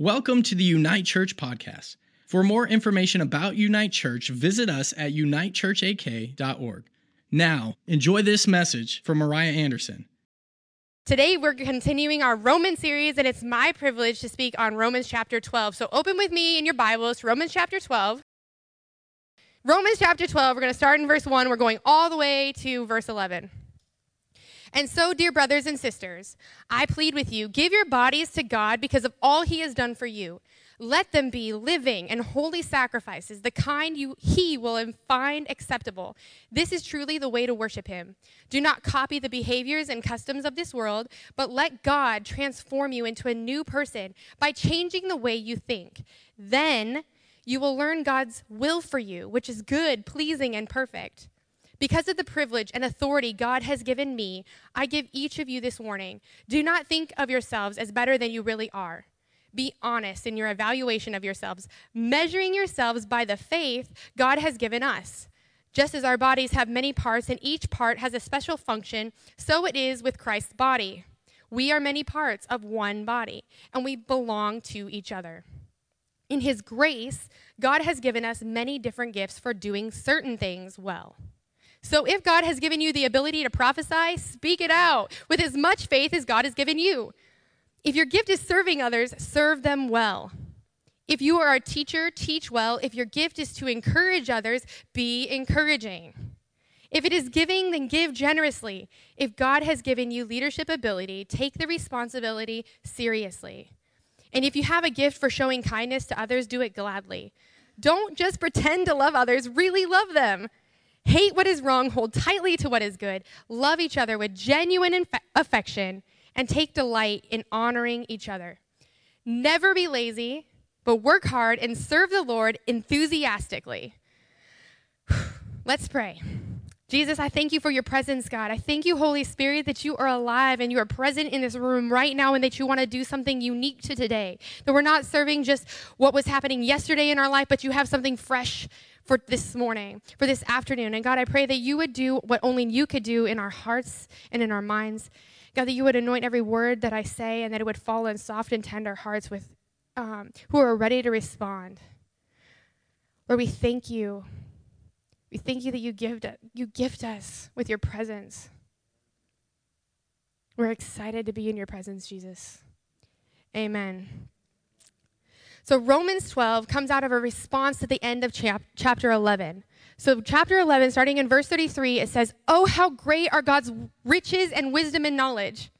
Welcome to the Unite Church podcast. For more information about Unite Church, visit us at unitechurchak.org. Now, enjoy this message from Mariah Anderson. Today, we're continuing our Roman series, and it's my privilege to speak on Romans chapter 12. So, open with me in your Bibles, Romans chapter 12. Romans chapter 12, we're going to start in verse 1. We're going all the way to verse 11. And so, dear brothers and sisters, I plead with you give your bodies to God because of all he has done for you. Let them be living and holy sacrifices, the kind you, he will find acceptable. This is truly the way to worship him. Do not copy the behaviors and customs of this world, but let God transform you into a new person by changing the way you think. Then you will learn God's will for you, which is good, pleasing, and perfect. Because of the privilege and authority God has given me, I give each of you this warning. Do not think of yourselves as better than you really are. Be honest in your evaluation of yourselves, measuring yourselves by the faith God has given us. Just as our bodies have many parts and each part has a special function, so it is with Christ's body. We are many parts of one body, and we belong to each other. In His grace, God has given us many different gifts for doing certain things well. So if God has given you the ability to prophesy, speak it out with as much faith as God has given you. If your gift is serving others, serve them well. If you are a teacher, teach well. If your gift is to encourage others, be encouraging. If it is giving, then give generously. If God has given you leadership ability, take the responsibility seriously. And if you have a gift for showing kindness to others, do it gladly. Don't just pretend to love others, really love them. Hate what is wrong, hold tightly to what is good, love each other with genuine inf- affection, and take delight in honoring each other. Never be lazy, but work hard and serve the Lord enthusiastically. Let's pray. Jesus, I thank you for your presence, God. I thank you, Holy Spirit, that you are alive and you are present in this room right now and that you want to do something unique to today. That we're not serving just what was happening yesterday in our life, but you have something fresh for this morning, for this afternoon. And God, I pray that you would do what only you could do in our hearts and in our minds. God, that you would anoint every word that I say and that it would fall in soft and tender hearts with um, who are ready to respond. Lord, we thank you. We thank you that you gift, you gift us with your presence. We're excited to be in your presence, Jesus. Amen. So Romans 12 comes out of a response to the end of chap- chapter 11. So, chapter 11, starting in verse 33, it says, Oh, how great are God's riches and wisdom and knowledge!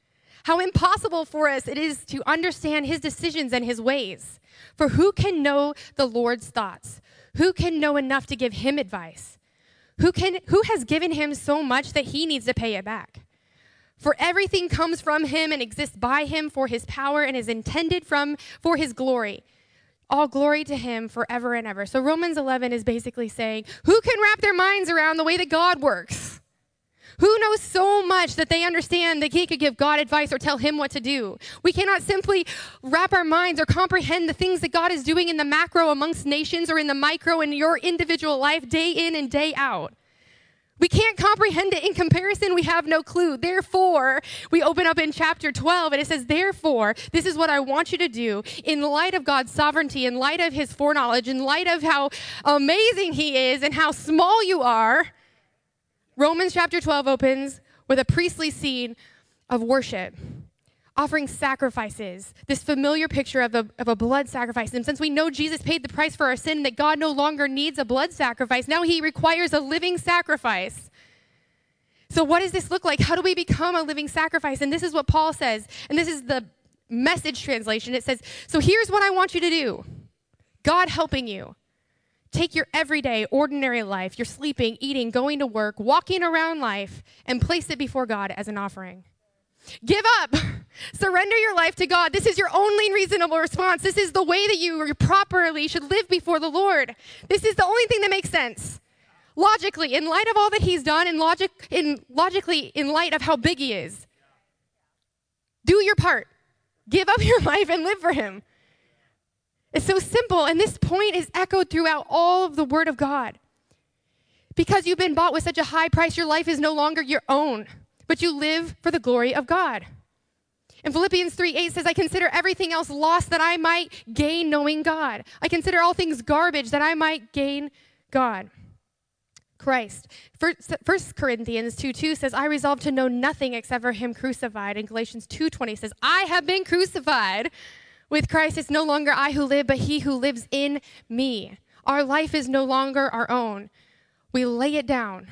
How impossible for us it is to understand his decisions and his ways. For who can know the Lord's thoughts? Who can know enough to give him advice? Who, can, who has given him so much that he needs to pay it back? For everything comes from him and exists by him for his power and is intended from for his glory. All glory to him forever and ever. So Romans 11 is basically saying, who can wrap their minds around the way that God works? Who knows so much that they understand that he could give God advice or tell him what to do? We cannot simply wrap our minds or comprehend the things that God is doing in the macro amongst nations or in the micro in your individual life day in and day out. We can't comprehend it in comparison. We have no clue. Therefore, we open up in chapter 12 and it says, Therefore, this is what I want you to do in light of God's sovereignty, in light of his foreknowledge, in light of how amazing he is and how small you are. Romans chapter 12 opens with a priestly scene of worship offering sacrifices, this familiar picture of a, of a blood sacrifice. And since we know Jesus paid the price for our sin, that God no longer needs a blood sacrifice, now he requires a living sacrifice. So, what does this look like? How do we become a living sacrifice? And this is what Paul says, and this is the message translation. It says, So here's what I want you to do God helping you. Take your everyday, ordinary life, your sleeping, eating, going to work, walking around life, and place it before God as an offering. Give up. Surrender your life to God. This is your only reasonable response. This is the way that you properly should live before the Lord. This is the only thing that makes sense. Logically, in light of all that he's done, and logic, in, logically, in light of how big he is, do your part. Give up your life and live for him. It's so simple, and this point is echoed throughout all of the Word of God. Because you've been bought with such a high price, your life is no longer your own but you live for the glory of God. And Philippians 3 8 says, I consider everything else lost that I might gain knowing God. I consider all things garbage that I might gain God. Christ. First Corinthians 2 2 says, I resolve to know nothing except for him crucified. And Galatians 2 20 says, I have been crucified. With Christ, it's no longer I who live, but he who lives in me. Our life is no longer our own. We lay it down.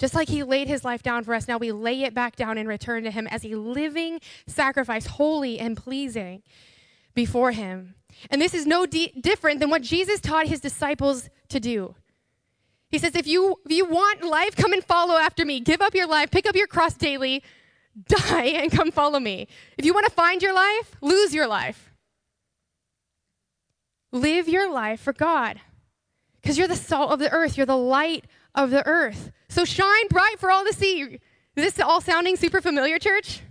Just like he laid his life down for us, now we lay it back down and return to him as a living sacrifice, holy and pleasing before him. And this is no di- different than what Jesus taught his disciples to do. He says, if you, if you want life, come and follow after me. Give up your life, pick up your cross daily, die, and come follow me. If you want to find your life, lose your life. Live your life for God. Because you're the salt of the earth, you're the light of the earth. So shine bright for all to see. Is this all sounding super familiar, church?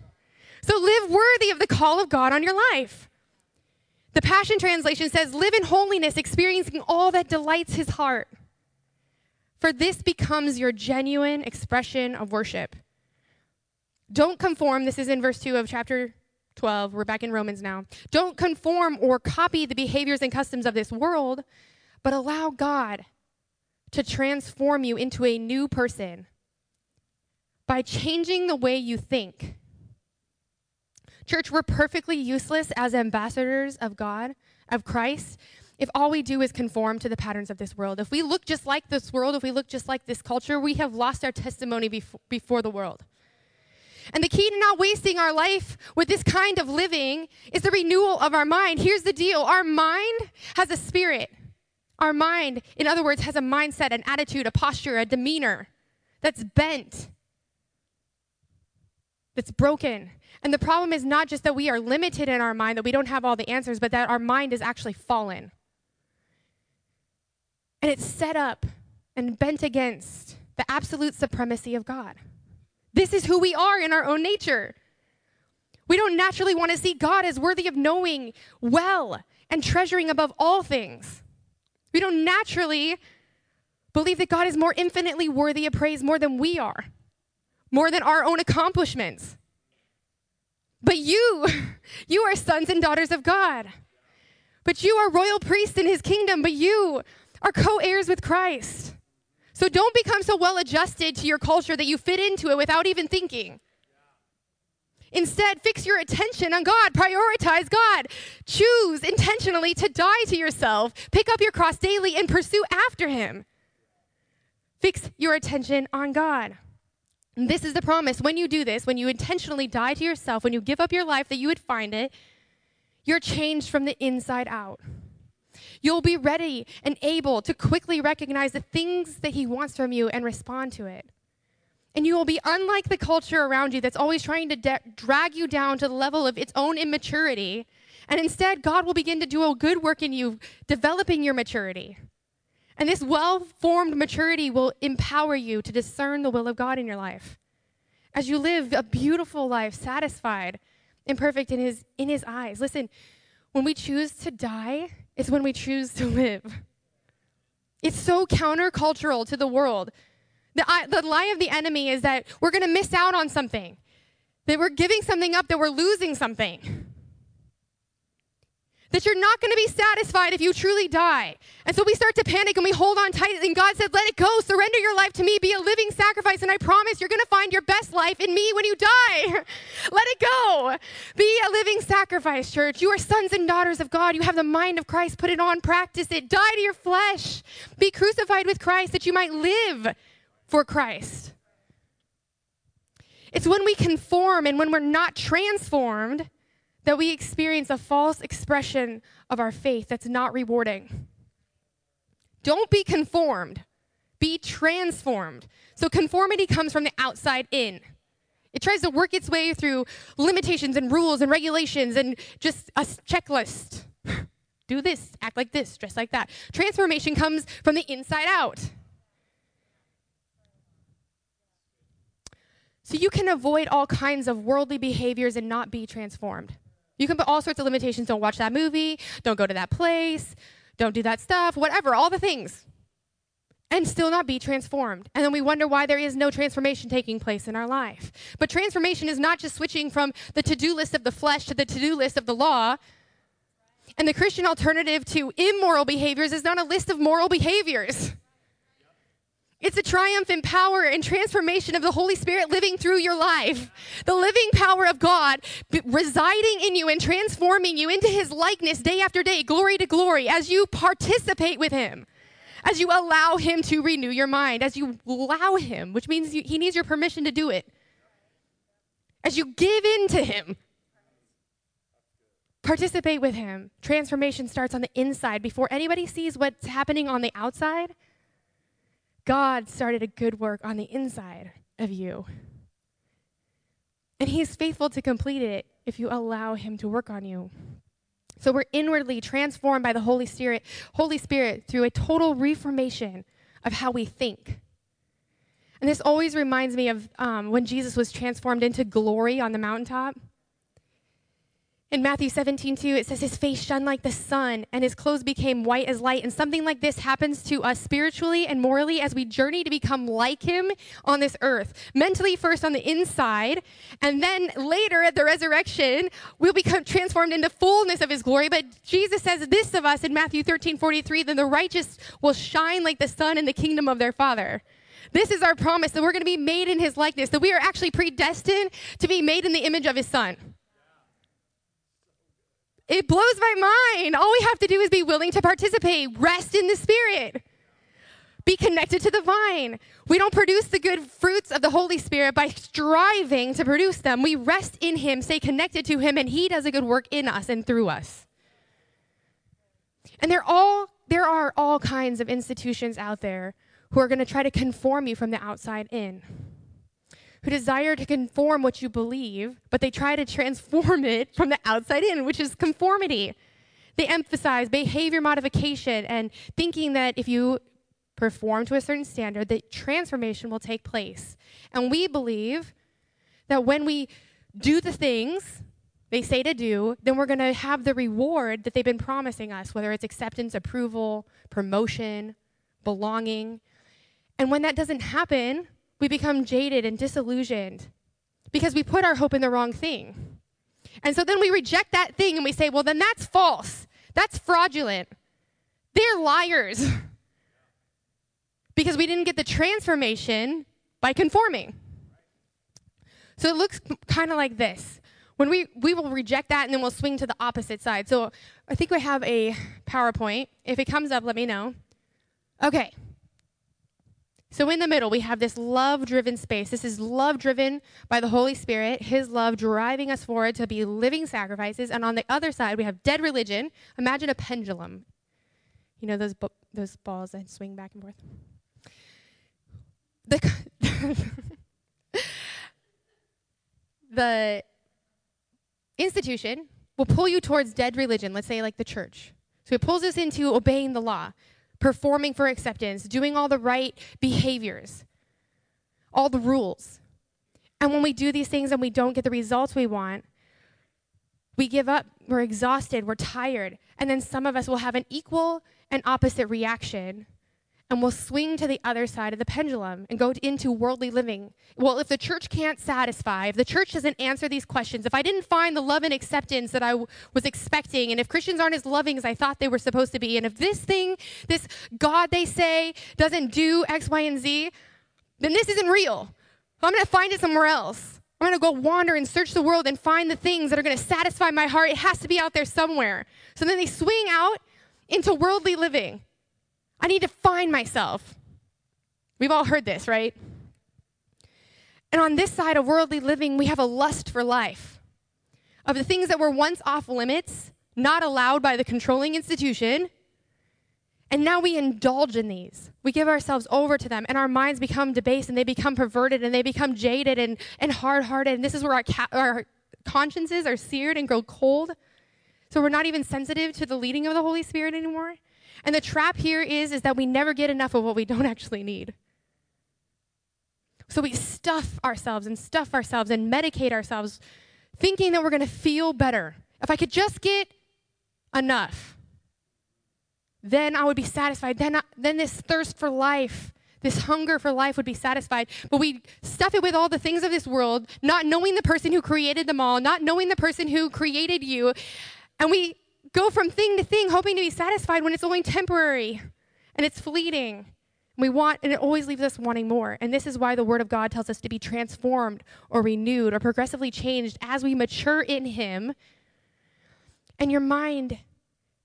So live worthy of the call of God on your life. The Passion Translation says, Live in holiness, experiencing all that delights his heart for this becomes your genuine expression of worship. Don't conform, this is in verse 2 of chapter 12. We're back in Romans now. Don't conform or copy the behaviors and customs of this world, but allow God to transform you into a new person by changing the way you think. Church, we're perfectly useless as ambassadors of God, of Christ, if all we do is conform to the patterns of this world. If we look just like this world, if we look just like this culture, we have lost our testimony befo- before the world. And the key to not wasting our life with this kind of living is the renewal of our mind. Here's the deal our mind has a spirit. Our mind, in other words, has a mindset, an attitude, a posture, a demeanor that's bent, that's broken. And the problem is not just that we are limited in our mind, that we don't have all the answers, but that our mind is actually fallen. And it's set up and bent against the absolute supremacy of God. This is who we are in our own nature. We don't naturally want to see God as worthy of knowing well and treasuring above all things. We don't naturally believe that God is more infinitely worthy of praise more than we are, more than our own accomplishments. But you, you are sons and daughters of God. But you are royal priests in his kingdom. But you are co heirs with Christ. So don't become so well adjusted to your culture that you fit into it without even thinking. Instead, fix your attention on God. Prioritize God. Choose intentionally to die to yourself. Pick up your cross daily and pursue after Him. Fix your attention on God. And this is the promise. When you do this, when you intentionally die to yourself, when you give up your life that you would find it, you're changed from the inside out. You'll be ready and able to quickly recognize the things that He wants from you and respond to it. And you will be unlike the culture around you that's always trying to de- drag you down to the level of its own immaturity. And instead, God will begin to do a good work in you, developing your maturity. And this well formed maturity will empower you to discern the will of God in your life. As you live a beautiful life, satisfied and perfect in his, in his eyes. Listen, when we choose to die, it's when we choose to live. It's so countercultural to the world. The, the lie of the enemy is that we're going to miss out on something, that we're giving something up, that we're losing something that you're not going to be satisfied if you truly die. And so we start to panic and we hold on tight. And God said, Let it go. Surrender your life to me. Be a living sacrifice. And I promise you're going to find your best life in me when you die. Let it go. Be a living sacrifice, church. You are sons and daughters of God. You have the mind of Christ. Put it on. Practice it. Die to your flesh. Be crucified with Christ that you might live for Christ. It's when we conform and when we're not transformed that we experience a false expression of our faith that's not rewarding. Don't be conformed, be transformed. So, conformity comes from the outside in. It tries to work its way through limitations and rules and regulations and just a checklist. Do this, act like this, dress like that. Transformation comes from the inside out. So you can avoid all kinds of worldly behaviors and not be transformed. You can put all sorts of limitations. Don't watch that movie. Don't go to that place. Don't do that stuff. Whatever, all the things. and still not be transformed. And then we wonder why there is no transformation taking place in our life. But transformation is not just switching from the to do list of the flesh to the to do list of the law. And the Christian alternative to immoral behaviors is not a list of moral behaviors. It's a triumph in power and transformation of the Holy Spirit living through your life. The living power of God residing in you and transforming you into His likeness day after day, glory to glory, as you participate with Him, as you allow Him to renew your mind, as you allow Him, which means you, He needs your permission to do it, as you give in to Him. Participate with Him. Transformation starts on the inside before anybody sees what's happening on the outside God started a good work on the inside of you. And He's faithful to complete it if you allow Him to work on you. So we're inwardly transformed by the Holy Spirit, Holy Spirit through a total reformation of how we think. And this always reminds me of um, when Jesus was transformed into glory on the mountaintop. In Matthew 17, 2, it says, His face shone like the sun, and his clothes became white as light. And something like this happens to us spiritually and morally as we journey to become like him on this earth. Mentally, first on the inside, and then later at the resurrection, we'll become transformed into fullness of his glory. But Jesus says this of us in Matthew 13, 43 then the righteous will shine like the sun in the kingdom of their Father. This is our promise that we're going to be made in his likeness, that we are actually predestined to be made in the image of his son. It blows my mind. All we have to do is be willing to participate, rest in the Spirit, be connected to the vine. We don't produce the good fruits of the Holy Spirit by striving to produce them. We rest in Him, stay connected to Him, and He does a good work in us and through us. And there all there are all kinds of institutions out there who are going to try to conform you from the outside in who desire to conform what you believe, but they try to transform it from the outside in, which is conformity. They emphasize behavior modification and thinking that if you perform to a certain standard, that transformation will take place. And we believe that when we do the things they say to do, then we're going to have the reward that they've been promising us, whether it's acceptance, approval, promotion, belonging. And when that doesn't happen, we become jaded and disillusioned because we put our hope in the wrong thing. And so then we reject that thing and we say, well, then that's false. That's fraudulent. They're liars. because we didn't get the transformation by conforming. So it looks kind of like this. When we, we will reject that and then we'll swing to the opposite side. So I think we have a PowerPoint. If it comes up, let me know. Okay. So, in the middle, we have this love driven space. This is love driven by the Holy Spirit, His love driving us forward to be living sacrifices. And on the other side, we have dead religion. Imagine a pendulum. You know those, those balls that swing back and forth? The, the institution will pull you towards dead religion, let's say like the church. So it pulls us into obeying the law performing for acceptance, doing all the right behaviors, all the rules. And when we do these things and we don't get the results we want, we give up, we're exhausted, we're tired. And then some of us will have an equal and opposite reaction and we'll swing to the other side of the pendulum and go into worldly living. Well, if the church can't satisfy, if the church doesn't answer these questions, if I didn't find the love and acceptance that I w- was expecting, and if Christians aren't as loving as I thought they were supposed to be, and if this thing, this God they say, doesn't do X, Y, and Z, then this isn't real. I'm going to find it somewhere else. I'm going to go wander and search the world and find the things that are going to satisfy my heart. It has to be out there somewhere. So then they swing out into worldly living. I need to find myself. We've all heard this, right? And on this side of worldly living, we have a lust for life. Of the things that were once off limits, not allowed by the controlling institution, and now we indulge in these. We give ourselves over to them, and our minds become debased, and they become perverted, and they become jaded and, and hard hearted. And this is where our, ca- our consciences are seared and grow cold. So we're not even sensitive to the leading of the Holy Spirit anymore. And the trap here is, is that we never get enough of what we don't actually need. So we stuff ourselves and stuff ourselves and medicate ourselves, thinking that we're going to feel better. If I could just get enough. then I would be satisfied. Then, I, then this thirst for life, this hunger for life would be satisfied. But we stuff it with all the things of this world, not knowing the person who created them all, not knowing the person who created you. And we go from thing to thing, hoping to be satisfied when it's only temporary and it's fleeting. We want, and it always leaves us wanting more. And this is why the Word of God tells us to be transformed or renewed or progressively changed as we mature in Him. And your mind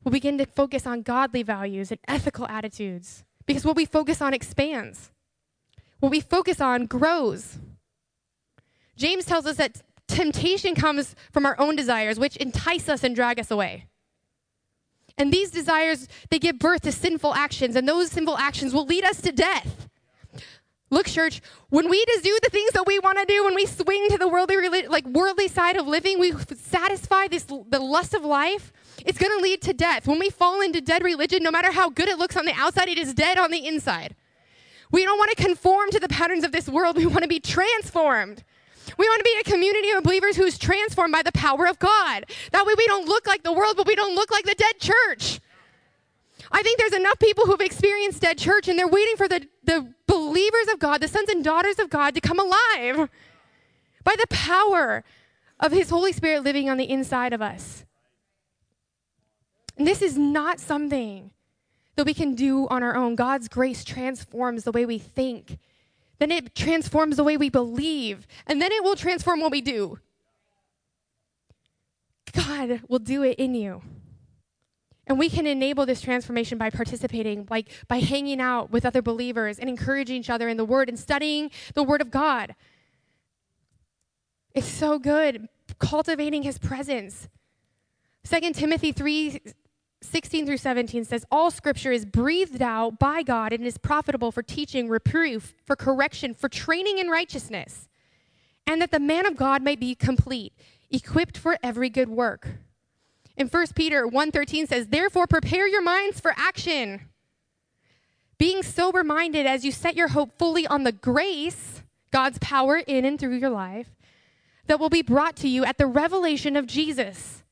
will begin to focus on godly values and ethical attitudes because what we focus on expands, what we focus on grows. James tells us that temptation comes from our own desires, which entice us and drag us away. And these desires, they give birth to sinful actions, and those sinful actions will lead us to death. Look, church, when we just do the things that we want to do, when we swing to the worldly, like worldly side of living, we satisfy this the lust of life. It's going to lead to death. When we fall into dead religion, no matter how good it looks on the outside, it is dead on the inside. We don't want to conform to the patterns of this world. We want to be transformed. We want to be a community of believers who's transformed by the power of God. That way we don't look like the world, but we don't look like the dead church. I think there's enough people who've experienced dead church and they're waiting for the, the believers of God, the sons and daughters of God, to come alive by the power of His Holy Spirit living on the inside of us. And this is not something that we can do on our own. God's grace transforms the way we think then it transforms the way we believe, and then it will transform what we do. God will do it in you. And we can enable this transformation by participating, like by hanging out with other believers and encouraging each other in the Word and studying the Word of God. It's so good cultivating His presence. 2 Timothy 3 16 through 17 says, All scripture is breathed out by God and is profitable for teaching, reproof, for correction, for training in righteousness, and that the man of God may be complete, equipped for every good work. In 1 Peter 1:13 says, Therefore prepare your minds for action. Being sober minded as you set your hope fully on the grace, God's power in and through your life, that will be brought to you at the revelation of Jesus.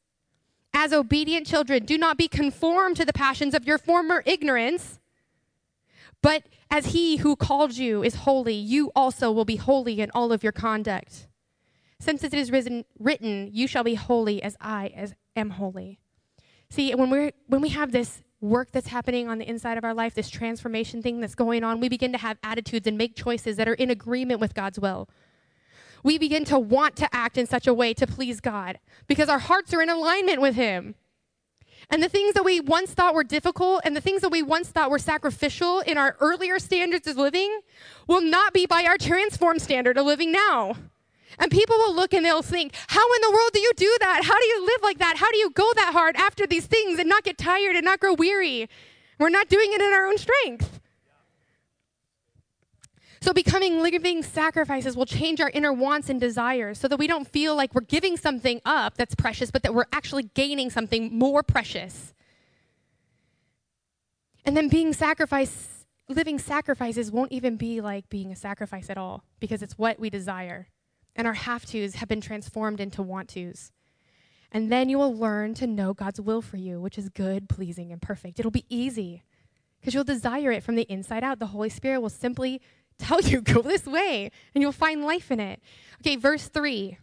As obedient children, do not be conformed to the passions of your former ignorance, but as he who called you is holy, you also will be holy in all of your conduct. Since it is risen, written, You shall be holy as I as am holy. See, when, we're, when we have this work that's happening on the inside of our life, this transformation thing that's going on, we begin to have attitudes and make choices that are in agreement with God's will we begin to want to act in such a way to please God because our hearts are in alignment with Him. And the things that we once thought were difficult and the things that we once thought were sacrificial in our earlier standards of living will not be by our transformed standard of living now. And people will look and they'll think, How in the world do you do that? How do you live like that? How do you go that hard after these things and not get tired and not grow weary? We're not doing it in our own strength. So, becoming living sacrifices will change our inner wants and desires so that we don't feel like we're giving something up that's precious, but that we're actually gaining something more precious. And then being sacrifice, living sacrifices won't even be like being a sacrifice at all because it's what we desire. And our have tos have been transformed into want tos. And then you will learn to know God's will for you, which is good, pleasing, and perfect. It'll be easy because you'll desire it from the inside out. The Holy Spirit will simply tell you, go this way, and you'll find life in it. Okay, verse 3.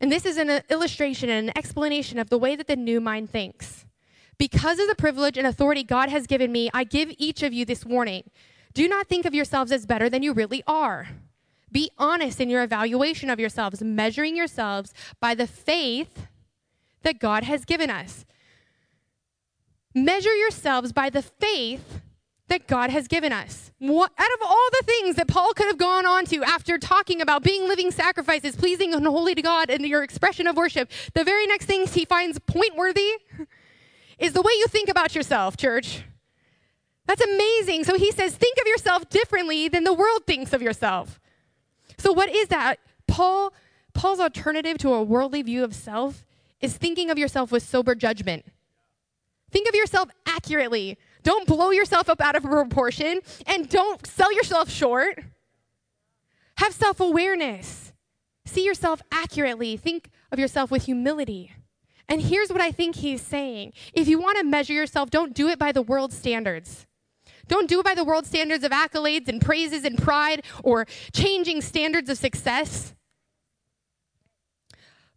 And this is an illustration and an explanation of the way that the new mind thinks. Because of the privilege and authority God has given me, I give each of you this warning. Do not think of yourselves as better than you really are. Be honest in your evaluation of yourselves, measuring yourselves by the faith that God has given us. Measure yourselves by the faith that God has given us. What, out of all the things that Paul could have gone on to after talking about being living sacrifices, pleasing and holy to God, and your expression of worship, the very next things he finds point worthy is the way you think about yourself, church. That's amazing. So he says, think of yourself differently than the world thinks of yourself. So what is that? Paul Paul's alternative to a worldly view of self is thinking of yourself with sober judgment. Think of yourself accurately. Don't blow yourself up out of proportion and don't sell yourself short. Have self awareness. See yourself accurately. Think of yourself with humility And here's what I think he's saying if you want to measure yourself, don't do it by the world's standards. Don't do it by the world standards of accolades and praises and pride or changing standards of success.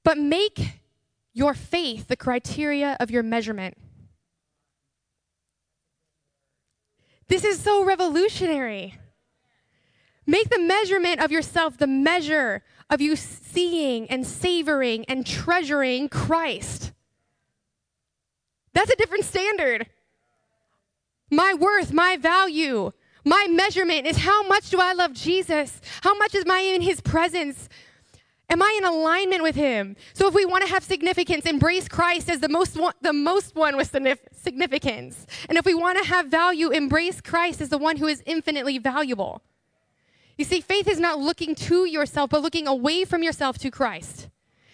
But make your faith the criteria of your measurement. This is so revolutionary. Make the measurement of yourself the measure of you seeing and savoring and treasuring Christ. That's a different standard. My worth, my value, my measurement is how much do I love Jesus? How much is my in his presence? Am I in alignment with him? So if we want to have significance, embrace Christ as the most one, the most one with significance. And if we want to have value, embrace Christ as the one who is infinitely valuable. You see, faith is not looking to yourself, but looking away from yourself to Christ.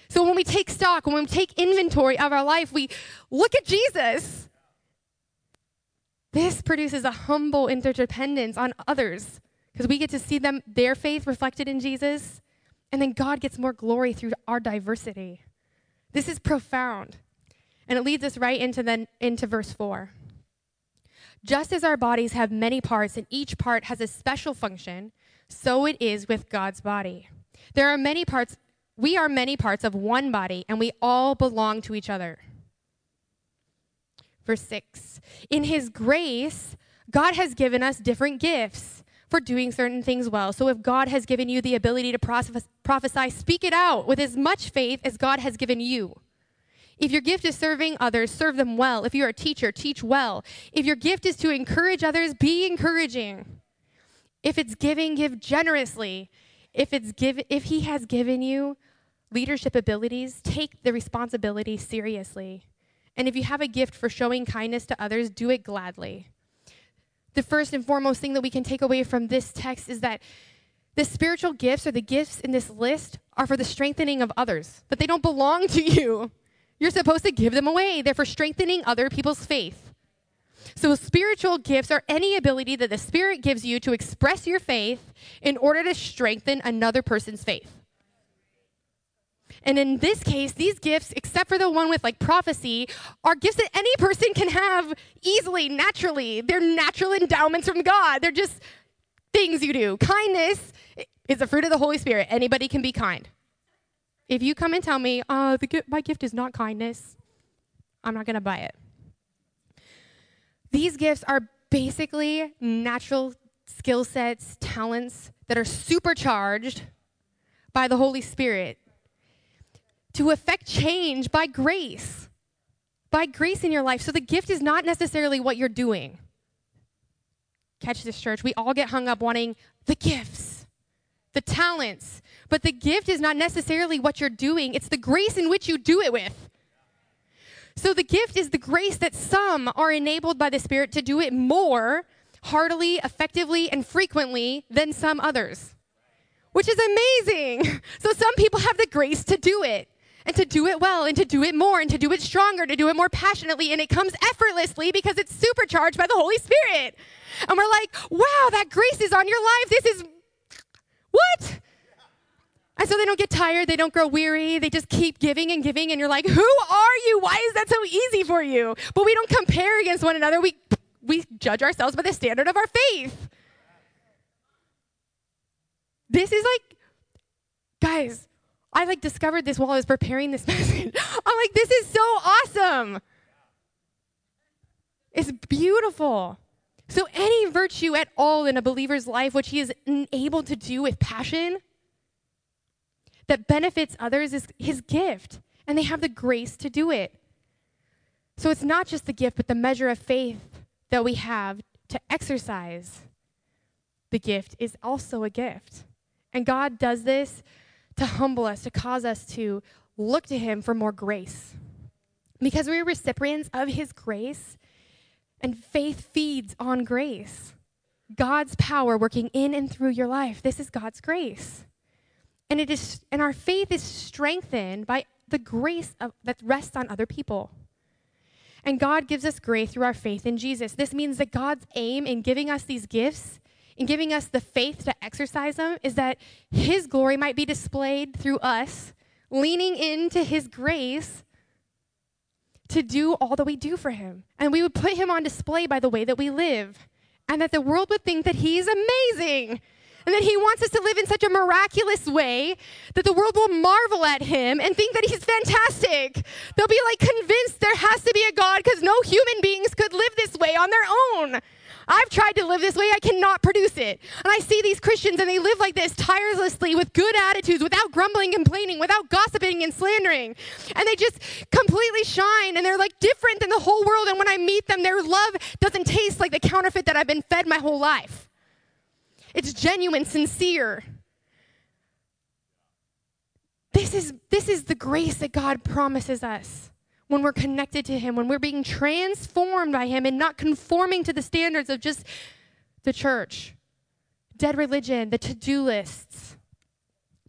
So when we take stock, when we take inventory of our life, we look at Jesus. This produces a humble interdependence on others because we get to see them their faith reflected in Jesus and then God gets more glory through our diversity. This is profound. And it leads us right into then into verse 4. Just as our bodies have many parts and each part has a special function, so it is with God's body. There are many parts, we are many parts of one body, and we all belong to each other. Verse 6 In His grace, God has given us different gifts for doing certain things well. So if God has given you the ability to prophesy, speak it out with as much faith as God has given you. If your gift is serving others, serve them well. If you're a teacher, teach well. If your gift is to encourage others, be encouraging. If it's giving, give generously. If it's give, if he has given you leadership abilities, take the responsibility seriously. And if you have a gift for showing kindness to others, do it gladly the first and foremost thing that we can take away from this text is that the spiritual gifts or the gifts in this list are for the strengthening of others, that they don't belong to you. You're supposed to give them away. They're for strengthening other people's faith. So, spiritual gifts are any ability that the Spirit gives you to express your faith in order to strengthen another person's faith. And in this case, these gifts, except for the one with like prophecy, are gifts that any person can have easily, naturally. They're natural endowments from God. They're just things you do. Kindness is a fruit of the Holy Spirit. Anybody can be kind. If you come and tell me, oh, the, my gift is not kindness, I'm not going to buy it. These gifts are basically natural skill sets, talents that are supercharged by the Holy Spirit to affect change by grace, by grace in your life. So the gift is not necessarily what you're doing. Catch this, church. We all get hung up wanting the gifts, the talents, but the gift is not necessarily what you're doing, it's the grace in which you do it with. So the gift is the grace that some are enabled by the Spirit to do it more heartily, effectively, and frequently than some others, which is amazing. So some people have the grace to do it and to do it well and to do it more and to do it stronger, to do it more passionately. And it comes effortlessly because it's supercharged by the Holy Spirit. And we're like, wow, that grace is on your life. This is what? And so they don't get tired, they don't grow weary, they just keep giving and giving. And you're like, who are you? Why is that so easy for you? But we don't compare against one another. We, we judge ourselves by the standard of our faith. This is like, guys, I like discovered this while I was preparing this message. I'm like, this is so awesome. It's beautiful. So, any virtue at all in a believer's life, which he is able to do with passion, that benefits others, is his gift. And they have the grace to do it. So, it's not just the gift, but the measure of faith that we have to exercise the gift is also a gift. And God does this to humble us, to cause us to look to Him for more grace. Because we're recipients of His grace, and faith feeds on grace. God's power working in and through your life. This is God's grace. And it is and our faith is strengthened by the grace of, that rests on other people. And God gives us grace through our faith in Jesus. This means that God's aim in giving us these gifts and giving us the faith to exercise them is that His glory might be displayed through us, leaning into His grace to do all that we do for him. And we would put him on display by the way that we live. And that the world would think that he's amazing. And that he wants us to live in such a miraculous way that the world will marvel at him and think that he's fantastic. They'll be like convinced there has to be a God because no human beings could live this way on their own. I've tried to live this way, I cannot produce it. And I see these Christians and they live like this tirelessly with good attitudes, without grumbling, complaining, without gossiping and slandering. And they just completely shine and they're like different than the whole world. And when I meet them, their love doesn't taste like the counterfeit that I've been fed my whole life. It's genuine, sincere. This is, this is the grace that God promises us when we're connected to Him, when we're being transformed by Him and not conforming to the standards of just the church, dead religion, the to do lists.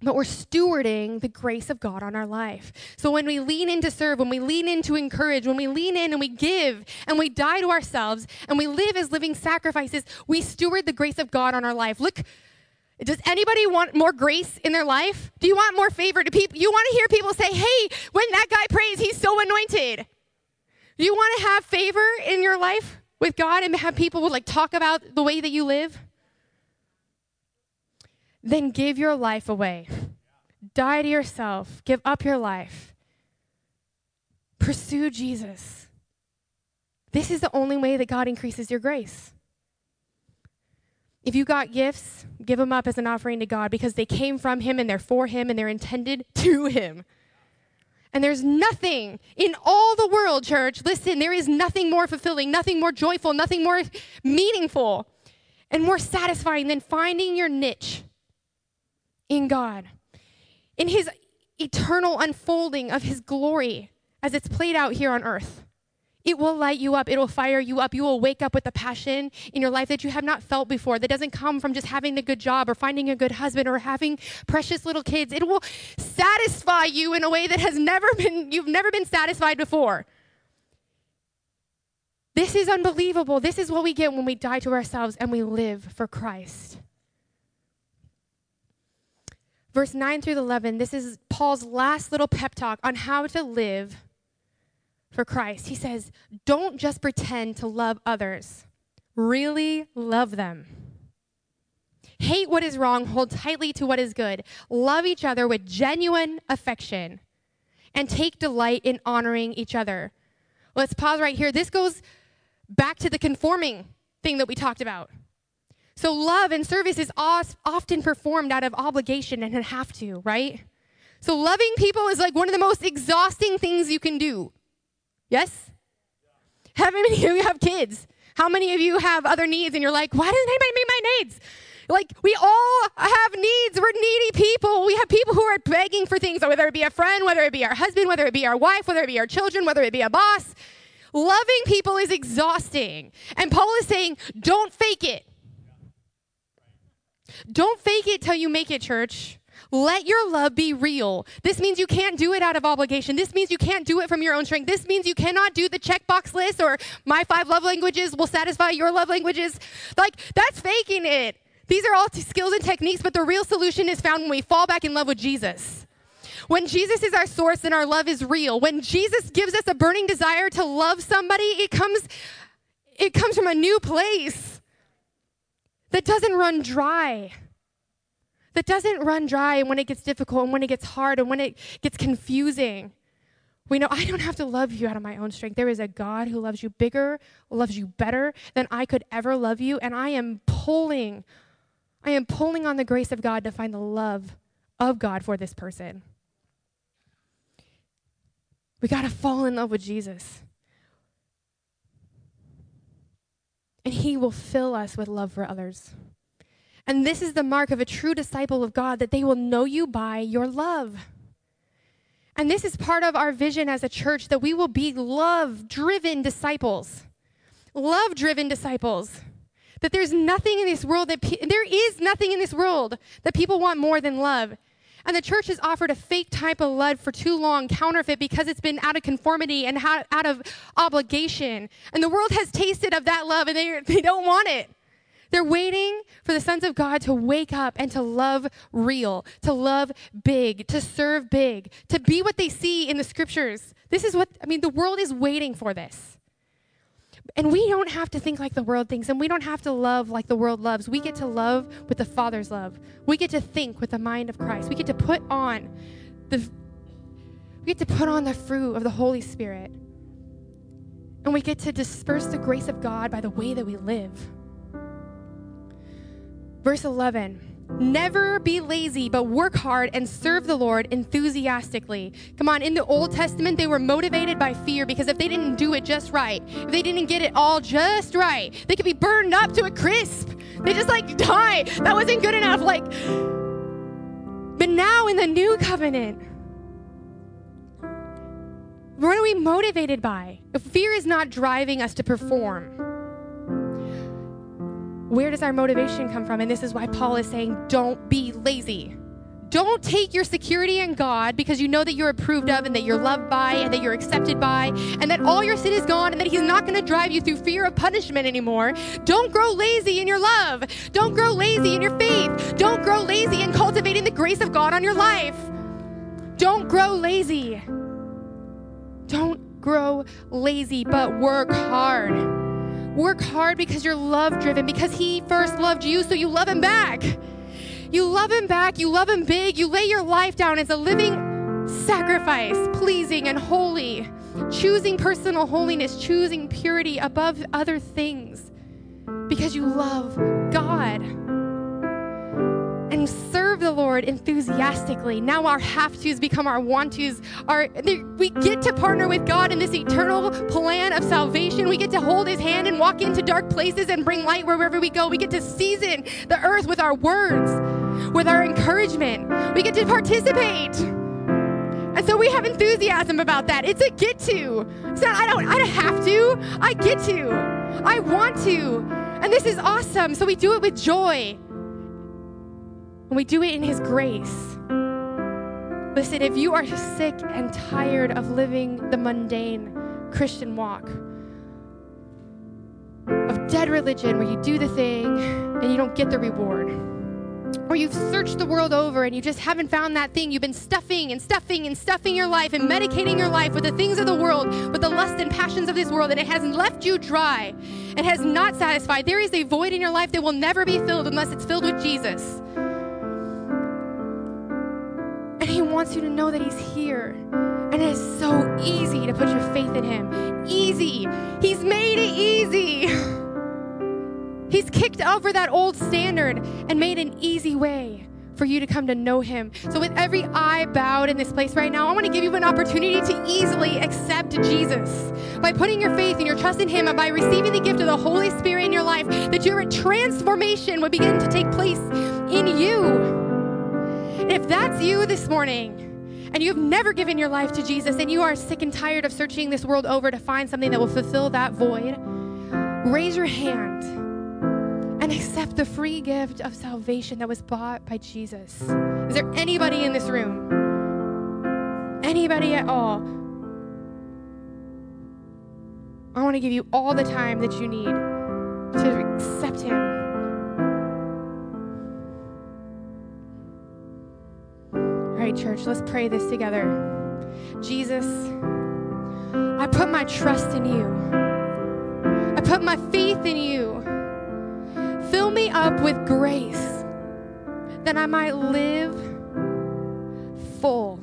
But we're stewarding the grace of God on our life. So when we lean in to serve, when we lean in to encourage, when we lean in and we give and we die to ourselves and we live as living sacrifices, we steward the grace of God on our life. Look, does anybody want more grace in their life? Do you want more favor? Do people you want to hear people say, "Hey, when that guy prays, he's so anointed." Do you want to have favor in your life with God and have people like talk about the way that you live? Then give your life away. Die to yourself. Give up your life. Pursue Jesus. This is the only way that God increases your grace. If you got gifts, give them up as an offering to God because they came from Him and they're for Him and they're intended to Him. And there's nothing in all the world, church, listen, there is nothing more fulfilling, nothing more joyful, nothing more meaningful, and more satisfying than finding your niche in God, in His eternal unfolding of His glory as it's played out here on earth. It will light you up. It will fire you up. You will wake up with a passion in your life that you have not felt before, that doesn't come from just having a good job or finding a good husband or having precious little kids. It will satisfy you in a way that has never been, you've never been satisfied before. This is unbelievable. This is what we get when we die to ourselves and we live for Christ. Verse 9 through 11, this is Paul's last little pep talk on how to live for Christ. He says, don't just pretend to love others, really love them. Hate what is wrong, hold tightly to what is good. Love each other with genuine affection, and take delight in honoring each other. Let's pause right here. This goes back to the conforming thing that we talked about. So, love and service is often performed out of obligation and have to, right? So, loving people is like one of the most exhausting things you can do. Yes? How many of you have kids? How many of you have other needs and you're like, why doesn't anybody meet my needs? Like, we all have needs. We're needy people. We have people who are begging for things, whether it be a friend, whether it be our husband, whether it be our wife, whether it be our children, whether it be a boss. Loving people is exhausting. And Paul is saying, don't fake it. Don't fake it till you make it, church. Let your love be real. This means you can't do it out of obligation. This means you can't do it from your own strength. This means you cannot do the checkbox list or my five love languages will satisfy your love languages. Like, that's faking it. These are all skills and techniques, but the real solution is found when we fall back in love with Jesus. When Jesus is our source and our love is real. When Jesus gives us a burning desire to love somebody, it comes it comes from a new place that doesn't run dry that doesn't run dry and when it gets difficult and when it gets hard and when it gets confusing. We know I don't have to love you out of my own strength. There is a God who loves you bigger, loves you better than I could ever love you. And I am pulling, I am pulling on the grace of God to find the love of God for this person. We got to fall in love with Jesus. And he will fill us with love for others. And this is the mark of a true disciple of God that they will know you by your love. And this is part of our vision as a church that we will be love driven disciples. Love driven disciples. That there's nothing in this world that pe- there is nothing in this world that people want more than love. And the church has offered a fake type of love for too long, counterfeit, because it's been out of conformity and out of obligation. And the world has tasted of that love and they, they don't want it. They're waiting for the sons of God to wake up and to love real, to love big, to serve big, to be what they see in the scriptures This is what, I mean, the world is waiting for this. And we don't have to think like the world thinks, and we don't have to love like the world loves. We get to love with the Father's love. We get to think with the mind of Christ. We get to put on the we get to put on the fruit of the Holy Spirit. And we get to disperse the grace of God by the way that we live. Verse 11 Never be lazy, but work hard and serve the Lord enthusiastically. Come on, in the Old Testament, they were motivated by fear because if they didn't do it just right, if they didn't get it all just right, they could be burned up to a crisp. They just like die. That wasn't good enough. Like, but now in the new covenant, what are we motivated by? If fear is not driving us to perform, where does our motivation come from? And this is why Paul is saying, don't be lazy. Don't take your security in God because you know that you're approved of and that you're loved by and that you're accepted by and that all your sin is gone and that He's not going to drive you through fear of punishment anymore. Don't grow lazy in your love. Don't grow lazy in your faith. Don't grow lazy in cultivating the grace of God on your life. Don't grow lazy. Don't grow lazy, but work hard. Work hard because you're love driven, because He first loved you, so you love Him back. You love Him back, you love Him big, you lay your life down as a living sacrifice, pleasing and holy, choosing personal holiness, choosing purity above other things because you love God the Lord enthusiastically. Now our have tos become our want tos. Our, we get to partner with God in this eternal plan of salvation. We get to hold his hand and walk into dark places and bring light wherever we go. We get to season the earth with our words, with our encouragement. We get to participate. And so we have enthusiasm about that. It's a get to. Not I don't I don't have to. I get to. I want to. And this is awesome. So we do it with joy. And we do it in His grace. Listen, if you are sick and tired of living the mundane Christian walk, of dead religion where you do the thing and you don't get the reward, or you've searched the world over and you just haven't found that thing. You've been stuffing and stuffing and stuffing your life and medicating your life with the things of the world, with the lust and passions of this world, and it has left you dry. It has not satisfied. There is a void in your life that will never be filled unless it's filled with Jesus. Wants you to know that He's here. And it is so easy to put your faith in Him. Easy. He's made it easy. He's kicked over that old standard and made an easy way for you to come to know Him. So, with every eye bowed in this place right now, I want to give you an opportunity to easily accept Jesus by putting your faith and your trust in Him and by receiving the gift of the Holy Spirit in your life, that your transformation would begin to take place in you. If that's you this morning, and you've never given your life to Jesus, and you are sick and tired of searching this world over to find something that will fulfill that void, raise your hand and accept the free gift of salvation that was bought by Jesus. Is there anybody in this room? Anybody at all? I want to give you all the time that you need to accept Him. All right, church, let's pray this together. Jesus, I put my trust in you. I put my faith in you. Fill me up with grace that I might live full,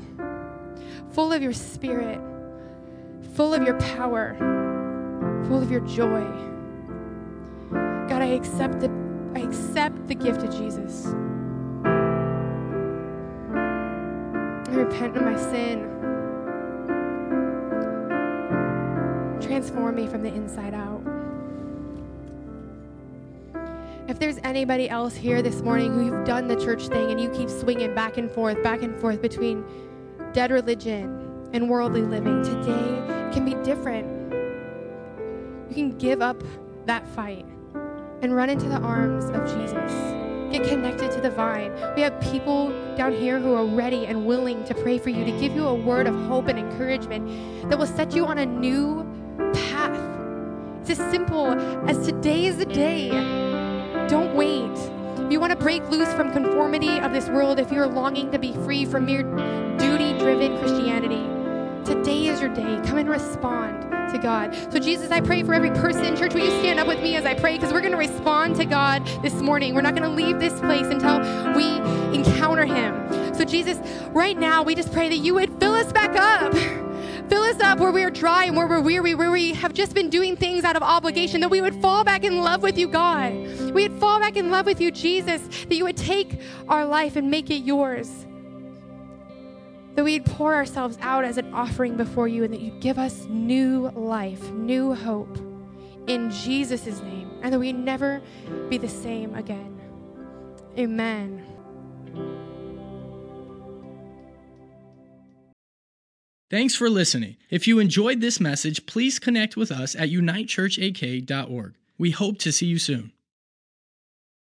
full of your spirit, full of your power, full of your joy. God, I accept the, I accept the gift of Jesus. Repent of my sin. Transform me from the inside out. If there's anybody else here this morning who you've done the church thing and you keep swinging back and forth, back and forth between dead religion and worldly living, today can be different. You can give up that fight and run into the arms of Jesus. Get connected to the vine. We have people down here who are ready and willing to pray for you, to give you a word of hope and encouragement that will set you on a new path. It's as simple as today is the day don't wait. If you want to break loose from conformity of this world, if you're longing to be free from mere duty driven Christianity, today is is your day. Come and respond to God. So, Jesus, I pray for every person. In church, will you stand up with me as I pray? Because we're going to respond to God this morning. We're not going to leave this place until we encounter Him. So, Jesus, right now, we just pray that you would fill us back up. Fill us up where we are dry and where we're weary, where we have just been doing things out of obligation, that we would fall back in love with you, God. We would fall back in love with you, Jesus, that you would take our life and make it yours that we'd pour ourselves out as an offering before you and that you'd give us new life, new hope in Jesus' name, and that we'd never be the same again. Amen. Thanks for listening. If you enjoyed this message, please connect with us at unitechurchak.org. We hope to see you soon.